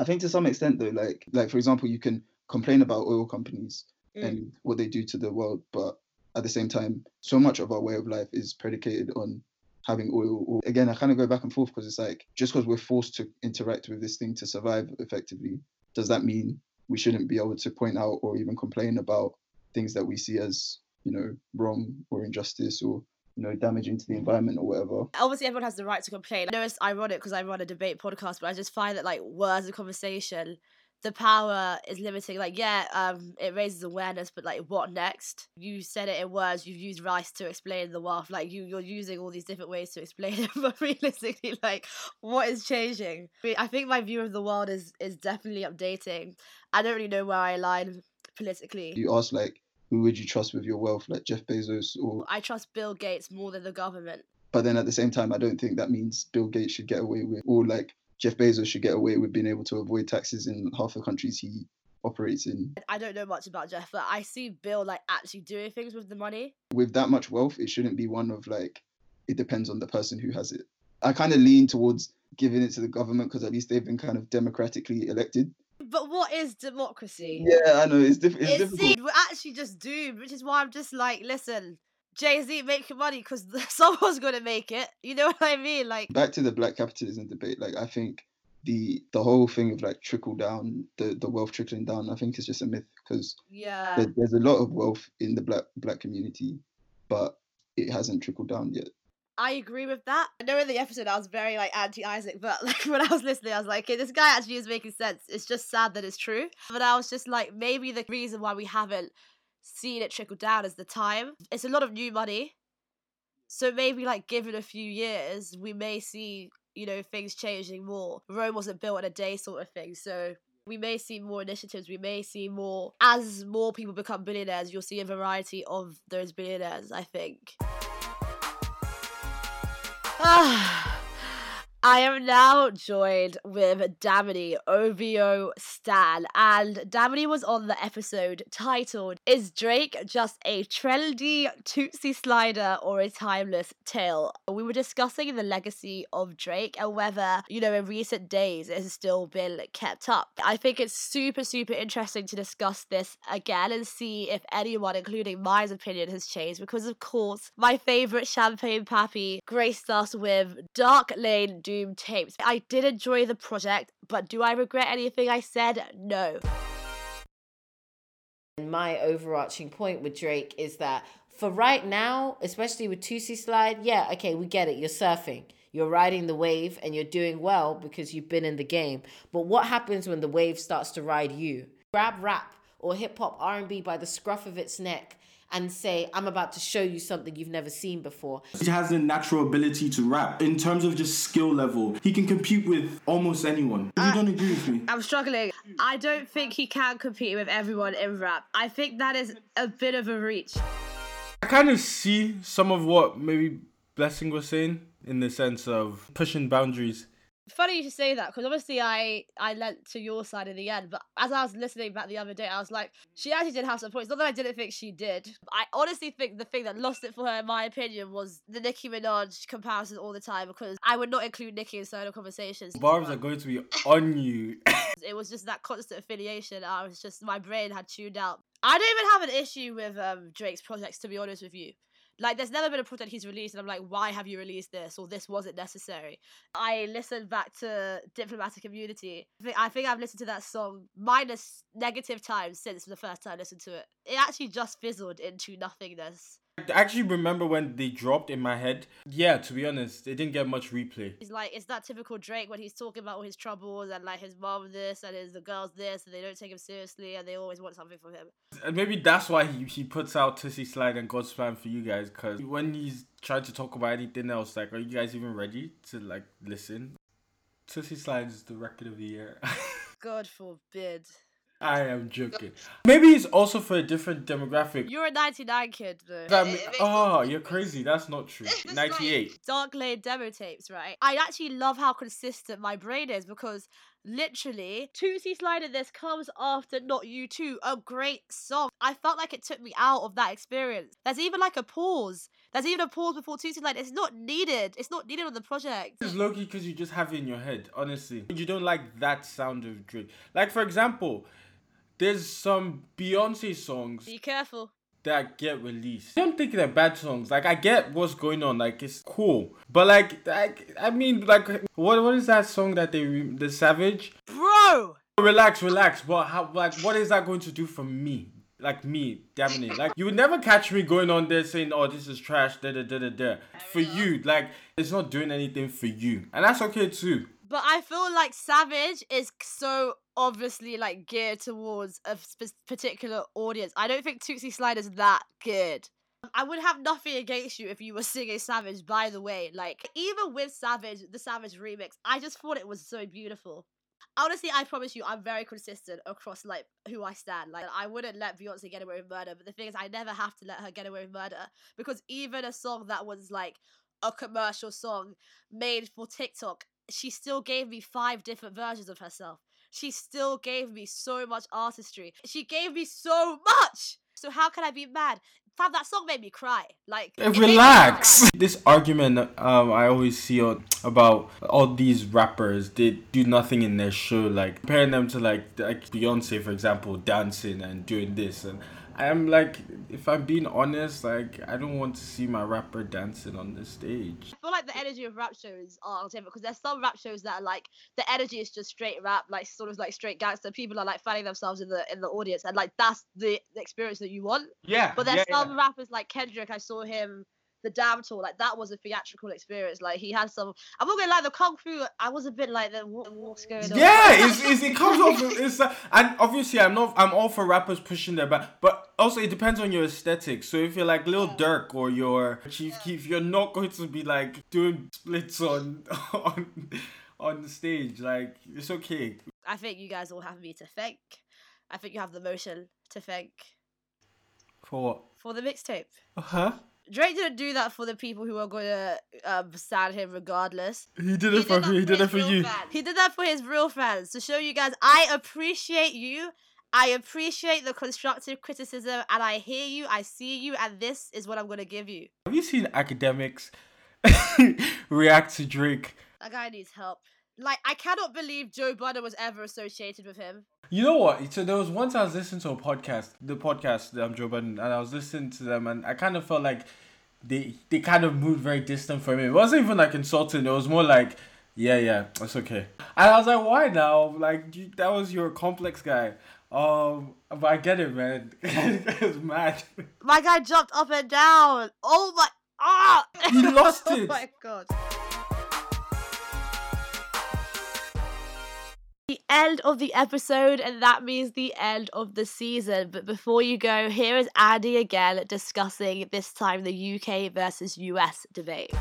I think to some extent though, like like for example, you can complain about oil companies Mm. and what they do to the world, but at the same time, so much of our way of life is predicated on having oil. Or again, I kind of go back and forth because it's like just because we're forced to interact with this thing to survive effectively, does that mean we shouldn't be able to point out or even complain about things that we see as you know wrong or injustice or you know damaging to the environment or whatever? obviously everyone has the right to complain. I know it's ironic because I run a debate podcast, but I just find that like words of conversation, the power is limiting. Like, yeah, um, it raises awareness, but like, what next? You said it in words. You've used rice to explain the wealth. Like, you you're using all these different ways to explain it, but realistically, like, what is changing? I, mean, I think my view of the world is is definitely updating. I don't really know where I align politically. you ask like who would you trust with your wealth, like Jeff Bezos or? I trust Bill Gates more than the government. But then at the same time, I don't think that means Bill Gates should get away with, or like Jeff Bezos should get away with being able to avoid taxes in half the countries he operates in. I don't know much about Jeff, but I see Bill like actually doing things with the money. With that much wealth, it shouldn't be one of like it depends on the person who has it. I kind of lean towards giving it to the government because at least they've been kind of democratically elected. But what is democracy? Yeah, I know it's, diff- it's It's difficult. see, we're actually just doomed, which is why I'm just like, listen, Jay Z, make your money because someone's gonna make it. You know what I mean? Like, Back to the black capitalism debate, like I think the the whole thing of like trickle down, the the wealth trickling down, I think is just a myth because yeah, there, there's a lot of wealth in the black black community, but it hasn't trickled down yet. I agree with that. I know in the episode I was very like anti Isaac, but like when I was listening, I was like, okay, this guy actually is making sense. It's just sad that it's true. But I was just like, maybe the reason why we haven't seen it trickle down is the time. It's a lot of new money. So maybe like given a few years, we may see, you know, things changing more. Rome wasn't built in a day sort of thing. So we may see more initiatives. We may see more as more people become billionaires, you'll see a variety of those billionaires, I think. Ah. I am now joined with Damini OVO Stan, and Damini was on the episode titled Is Drake Just a Trendy Tootsie Slider or a Timeless Tale? We were discussing the legacy of Drake and whether, you know, in recent days it has still been kept up. I think it's super, super interesting to discuss this again and see if anyone, including mine's opinion, has changed because, of course, my favourite Champagne Papi graced us with Dark Lane Demo tapes. I did enjoy the project, but do I regret anything I said? No. My overarching point with Drake is that for right now, especially with Toosie Slide, yeah, okay, we get it. You're surfing. You're riding the wave and you're doing well because you've been in the game. But what happens when the wave starts to ride you? Grab rap or hip hop R&B by the scruff of its neck and say, I'm about to show you something you've never seen before. He has a natural ability to rap. In terms of just skill level, he can compete with almost anyone. If you don't agree with me. I'm struggling. I don't think he can compete with everyone in rap. I think that is a bit of a reach. I kind of see some of what maybe Blessing was saying in the sense of pushing boundaries. Funny you should say that because obviously I I lent to your side in the end, but as I was listening back the other day, I was like, she actually did have some points. Not that I didn't think she did. I honestly think the thing that lost it for her, in my opinion, was the Nicki Minaj comparison all the time because I would not include Nicki in certain conversations. Barbs are going to be on you. it was just that constant affiliation. I was just my brain had tuned out. I don't even have an issue with um, Drake's projects, to be honest with you. Like, there's never been a project he's released, and I'm like, why have you released this? Or this wasn't necessary. I listened back to Diplomatic Immunity. I think, I've listened to that song minus negative times since the first time I listened to it. It actually just fizzled into nothingness. I actually remember when they dropped in my head. Yeah, to be honest, it didn't get much replay. It's like it's that typical Drake when he's talking about all his troubles and like his mom this and his the girls this and they don't take him seriously and they always want something from him. And maybe that's why he, he puts out Toosie Slide and God's Plan for you guys, because when he's trying to talk about anything else, like, are you guys even ready to, like, listen? Toosie Slide is the record of the year. God forbid. I am joking. Maybe it's also for a different demographic. You're a 99 kid though. That oh, you're crazy. That's not true. 98. Dark Lane demo tapes, right? I actually love how consistent my brain is because literally, Tootsie Slide in this comes after Not You Too, a great song. I felt like it took me out of that experience. There's even like a pause. There's even a pause before Tootsie Slide. It's not needed. It's not needed on the project. It's low key because you just have it in your head, honestly. You don't like that sound of Drake. Like, for example, there's some Beyonce songs Be careful. that get released. I don't think they're bad songs. Like I get what's going on. Like it's cool, but like I, I mean, like what what is that song that they the Savage? Bro, relax, relax. But how like what is that going to do for me? Like me, damn it. Like you would never catch me going on there saying, "Oh, this is trash." Da da da da da. For you, like it's not doing anything for you, and that's okay too. But I feel like Savage is so obviously like geared towards a sp- particular audience. I don't think Tootsie Slide is that good. I would have nothing against you if you were singing Savage, by the way. Like, even with Savage, the Savage remix, I just thought it was so beautiful. Honestly, I promise you, I'm very consistent across like who I stand. Like, I wouldn't let Beyonce get away with murder, but the thing is, I never have to let her get away with murder because even a song that was like a commercial song made for TikTok, she still gave me five different versions of herself. She still gave me so much artistry. She gave me so much. So how can I be mad? Fam, that song made me cry. Like, it made me Relax. cry. This argument um, I always see on, about all these rappers, they do nothing in their show, like comparing them to like like Beyonce, for example, dancing and doing this, and I'm like, if I'm being honest, like I don't want to see my rapper dancing on the stage. I feel like the energy of rap shows are different because there's some rap shows that are like the energy is just straight rap, like sort of like straight gangster. People are like fanning themselves in the in the audience, and like that's the, the experience that you want. Yeah, But there's yeah, some rappers like Kendrick. I saw him the Damn tour, like that was a theatrical experience. Like he had some. I'm not gonna lie, the Kung Fu. I was a bit like, the what, what's going on? Yeah, it's, it's it comes off. It's uh, and obviously I'm not. I'm all for rappers pushing their back, but also it depends on your aesthetic. So if you're like Lil Durk or your Chief Keef, you're not going to be like doing splits on on on the stage. Like it's okay. I think you guys all have me to thank. I think you have the motion to thank For what? for the mixtape. Huh? Drake didn't do that for the people who are gonna um, stand him regardless. He did it for he did it for real you. fans. He did that for his real fans to show you guys I appreciate you. I appreciate the constructive criticism and I hear you, I see you, and this is what I'm gonna give you. Have you seen academics react to Drake? That guy needs help. Like I cannot believe Joe Budden was ever associated with him. You know what? So there was once I was listening to a podcast, the podcast that I'm Joe Budden, and I was listening to them, and I kind of felt like they they kind of moved very distant from me. It wasn't even like insulting. It was more like, yeah, yeah, that's okay. And I was like, why now? Like you, that was your complex guy. Um, but I get it, man. it's mad. My guy jumped up and down. Oh my ah! He lost it. oh my god. End of the episode, and that means the end of the season. But before you go, here is Andy again discussing this time the UK versus US debate.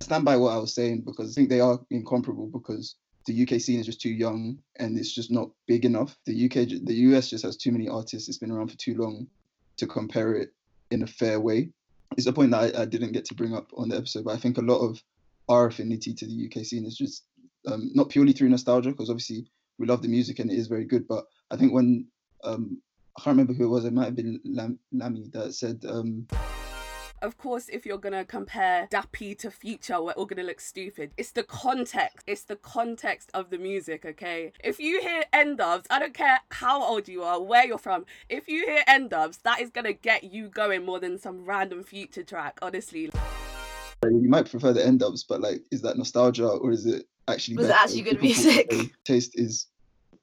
Stand by what I was saying because I think they are incomparable because the UK scene is just too young and it's just not big enough. The UK, the US just has too many artists. It's been around for too long to compare it in a fair way. It's a point that I, I didn't get to bring up on the episode, but I think a lot of our affinity to the UK scene is just um, not purely through nostalgia because obviously we love the music and it is very good. But I think when um, I can't remember who it was, it might have been Lam- Lammy that said um, Of course, if you're gonna compare Dappy to Future, we're all gonna look stupid. It's the context. It's the context of the music, okay? If you hear N-Dubz, I don't care how old you are, where you're from. If you hear N-Dubz, that is gonna get you going more than some random Future track, honestly. you might prefer the N-Dubz, but like, is that nostalgia or is it actually? Was it actually good music? Taste is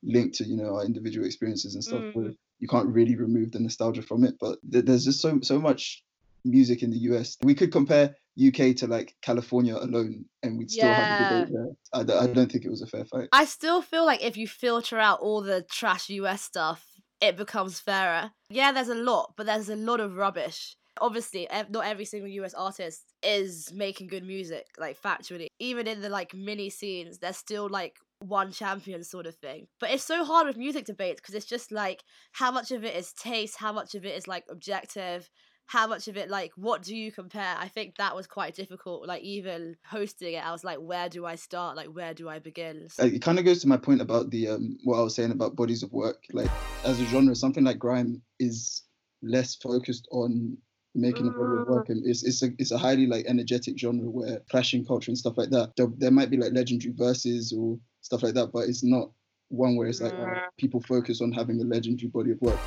linked to you know our individual experiences and stuff. Mm. Where you can't really remove the nostalgia from it, but th- there's just so so much music in the US. We could compare UK to like California alone, and we'd still have a debate there. I, d- I don't think it was a fair fight. I still feel like if you filter out all the trash US stuff, it becomes fairer. Yeah, there's a lot, but there's a lot of rubbish. Obviously, not every single US artist is making good music, like factually. Even in the like mini scenes, there's still like one champion sort of thing. But it's so hard with music debates because it's just like how much of it is taste, how much of it is like objective, how much of it like what do you compare? I think that was quite difficult. Like even hosting it, I was like, where do I start? Like where do I begin? Uh, it kind of goes to my point about the um what I was saying about bodies of work. Like as a genre, something like grime is less focused on making a body of work, mm. and it's it's a it's a highly like energetic genre where clashing culture and stuff like that. There, there might be like legendary verses or stuff like that, but it's not one where it's like oh, people focus on having a legendary body of work.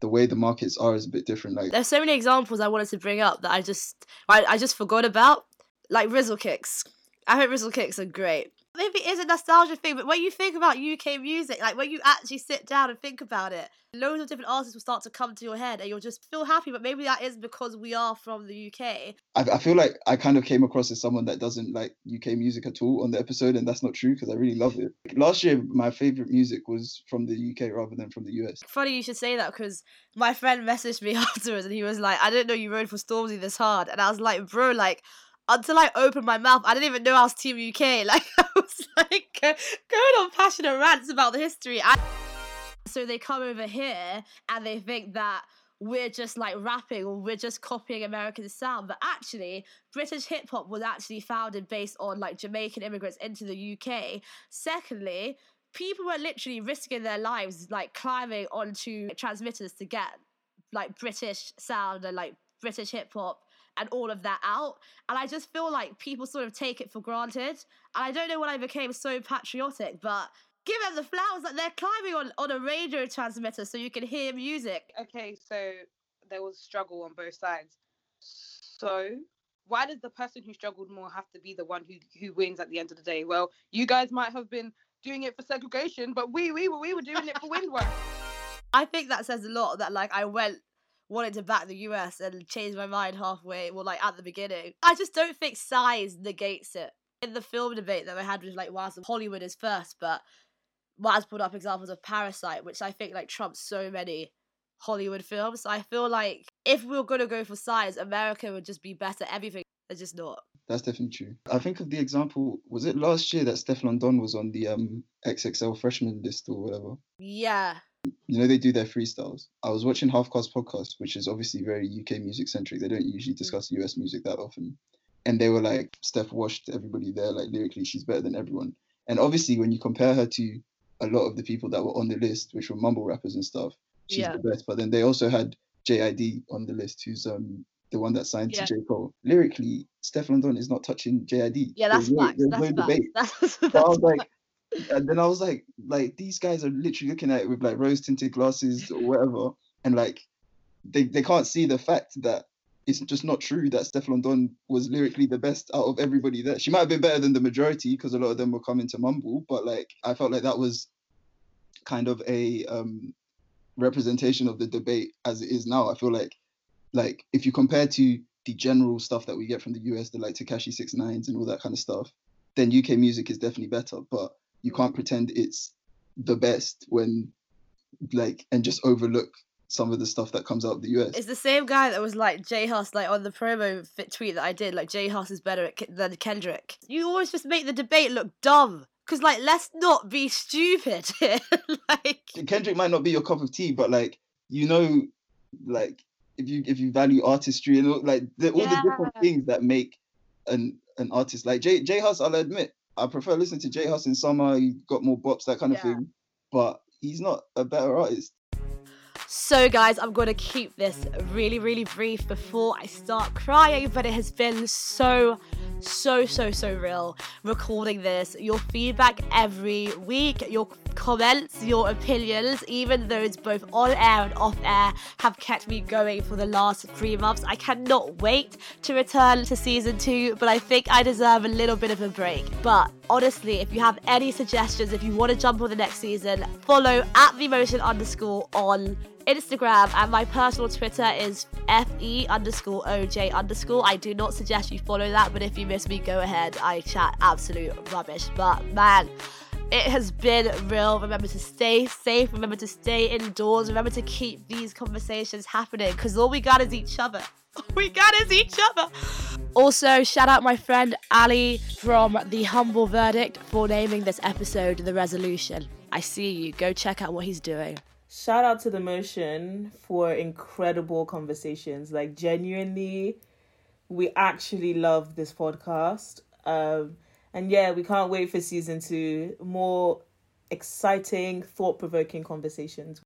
The way the markets are is a bit different. Like There's so many examples I wanted to bring up that I just I, I just forgot about. Like Rizzle kicks. I think Rizzle kicks are great. Maybe it is a nostalgia thing, but when you think about UK music, like when you actually sit down and think about it, loads of different artists will start to come to your head and you'll just feel happy. But maybe that is because we are from the UK. I, I feel like I kind of came across as someone that doesn't like UK music at all on the episode, and that's not true because I really love it. Last year, my favorite music was from the UK rather than from the US. Funny you should say that because my friend messaged me afterwards and he was like, I didn't know you rode for Stormzy this hard. And I was like, bro, like, until I opened my mouth, I didn't even know I was Team UK. Like I was like uh, going on passionate rants about the history. I- so they come over here and they think that we're just like rapping or we're just copying American sound. But actually, British hip hop was actually founded based on like Jamaican immigrants into the UK. Secondly, people were literally risking their lives like climbing onto transmitters to get like British sound and like British hip hop and all of that out. And I just feel like people sort of take it for granted. And I don't know when I became so patriotic, but give them the flowers that they're climbing on, on a radio transmitter so you can hear music. Okay, so there was struggle on both sides. So why does the person who struggled more have to be the one who who wins at the end of the day? Well, you guys might have been doing it for segregation, but we we were we were doing it for windwork. I think that says a lot that like I went wanted to back the US and changed my mind halfway, well like at the beginning. I just don't think size negates it. In the film debate that I had with like Waz, Hollywood is first, but Waz brought up examples of Parasite, which I think like trumps so many Hollywood films. So I feel like if we are gonna go for size, America would just be better. Everything they're just not. That's definitely true. I think of the example. Was it last year that Stefflon Don was on the um XXL freshman list or whatever? Yeah. You know they do their freestyles. I was watching Half Cast podcast, which is obviously very UK music centric. They don't usually discuss US music that often, and they were like, Steph washed everybody there. Like lyrically, she's better than everyone. And obviously, when you compare her to a lot of the people that were on the list, which were mumble rappers and stuff, she's Yeah. the best. But then they also had JID on the list, who's um the one that signed Yeah. to J Cole. Lyrically, Stefflon Don is not touching JID. Yeah, that's There's no- there's That's no facts. debate. That's, So I was like, and then I was like, like these guys are literally looking at it with like rose tinted glasses or whatever, and like they they can't see the fact that it's just not true that Stefflon Don was lyrically the best out of everybody there. She might have been better than the majority because a lot of them were coming to mumble, but like I felt like that was kind of a um representation of the debate as it is now. I feel like like if you compare to the general stuff that we get from the US, the like Tekashi Six Nines and all that kind of stuff, then UK music is definitely better. But you can't pretend it's the best when like and just overlook some of the stuff that comes out of the US. It's the same guy that was like J Hus, like on the promo fit tweet that I did, like J Hus is better at Ke- than Kendrick. You always just make the debate look dumb. Cause like, let's not be stupid. like, Kendrick might not be your cup of tea, but like you know, like if you if you value artistry and all, like the, all the different things that make an an artist like J J Hus, I'll admit, I prefer listening to J Hus in summer. He got more bops, that kind of thing, but he's not a better artist. So, guys, I'm going to keep this really, really brief before I start crying, but it has been so, so, so, so real recording this. Your feedback every week, your comments, your opinions, even those both on air and off air, have kept me going for the last three months. I cannot wait to return to season two, but I think I deserve a little bit of a break. But honestly, if you have any suggestions, if you want to jump on the next season, follow at the motion underscore on Instagram and my personal Twitter is fe underscore oj underscore. I do not suggest you follow that, but if you miss me, go ahead. I chat absolute rubbish. But man, it has been real. Remember to stay safe. Remember to stay indoors. Remember to keep these conversations happening because all we got is each other. We got is each other. Also, shout out my friend Ali from The Humble Verdict for naming this episode The Resolution. I see you. Go check out what he's doing. Shout out to the motion for incredible conversations. Like genuinely, we actually love this podcast. Um, and yeah, we can't wait for season two. More exciting, thought provoking conversations.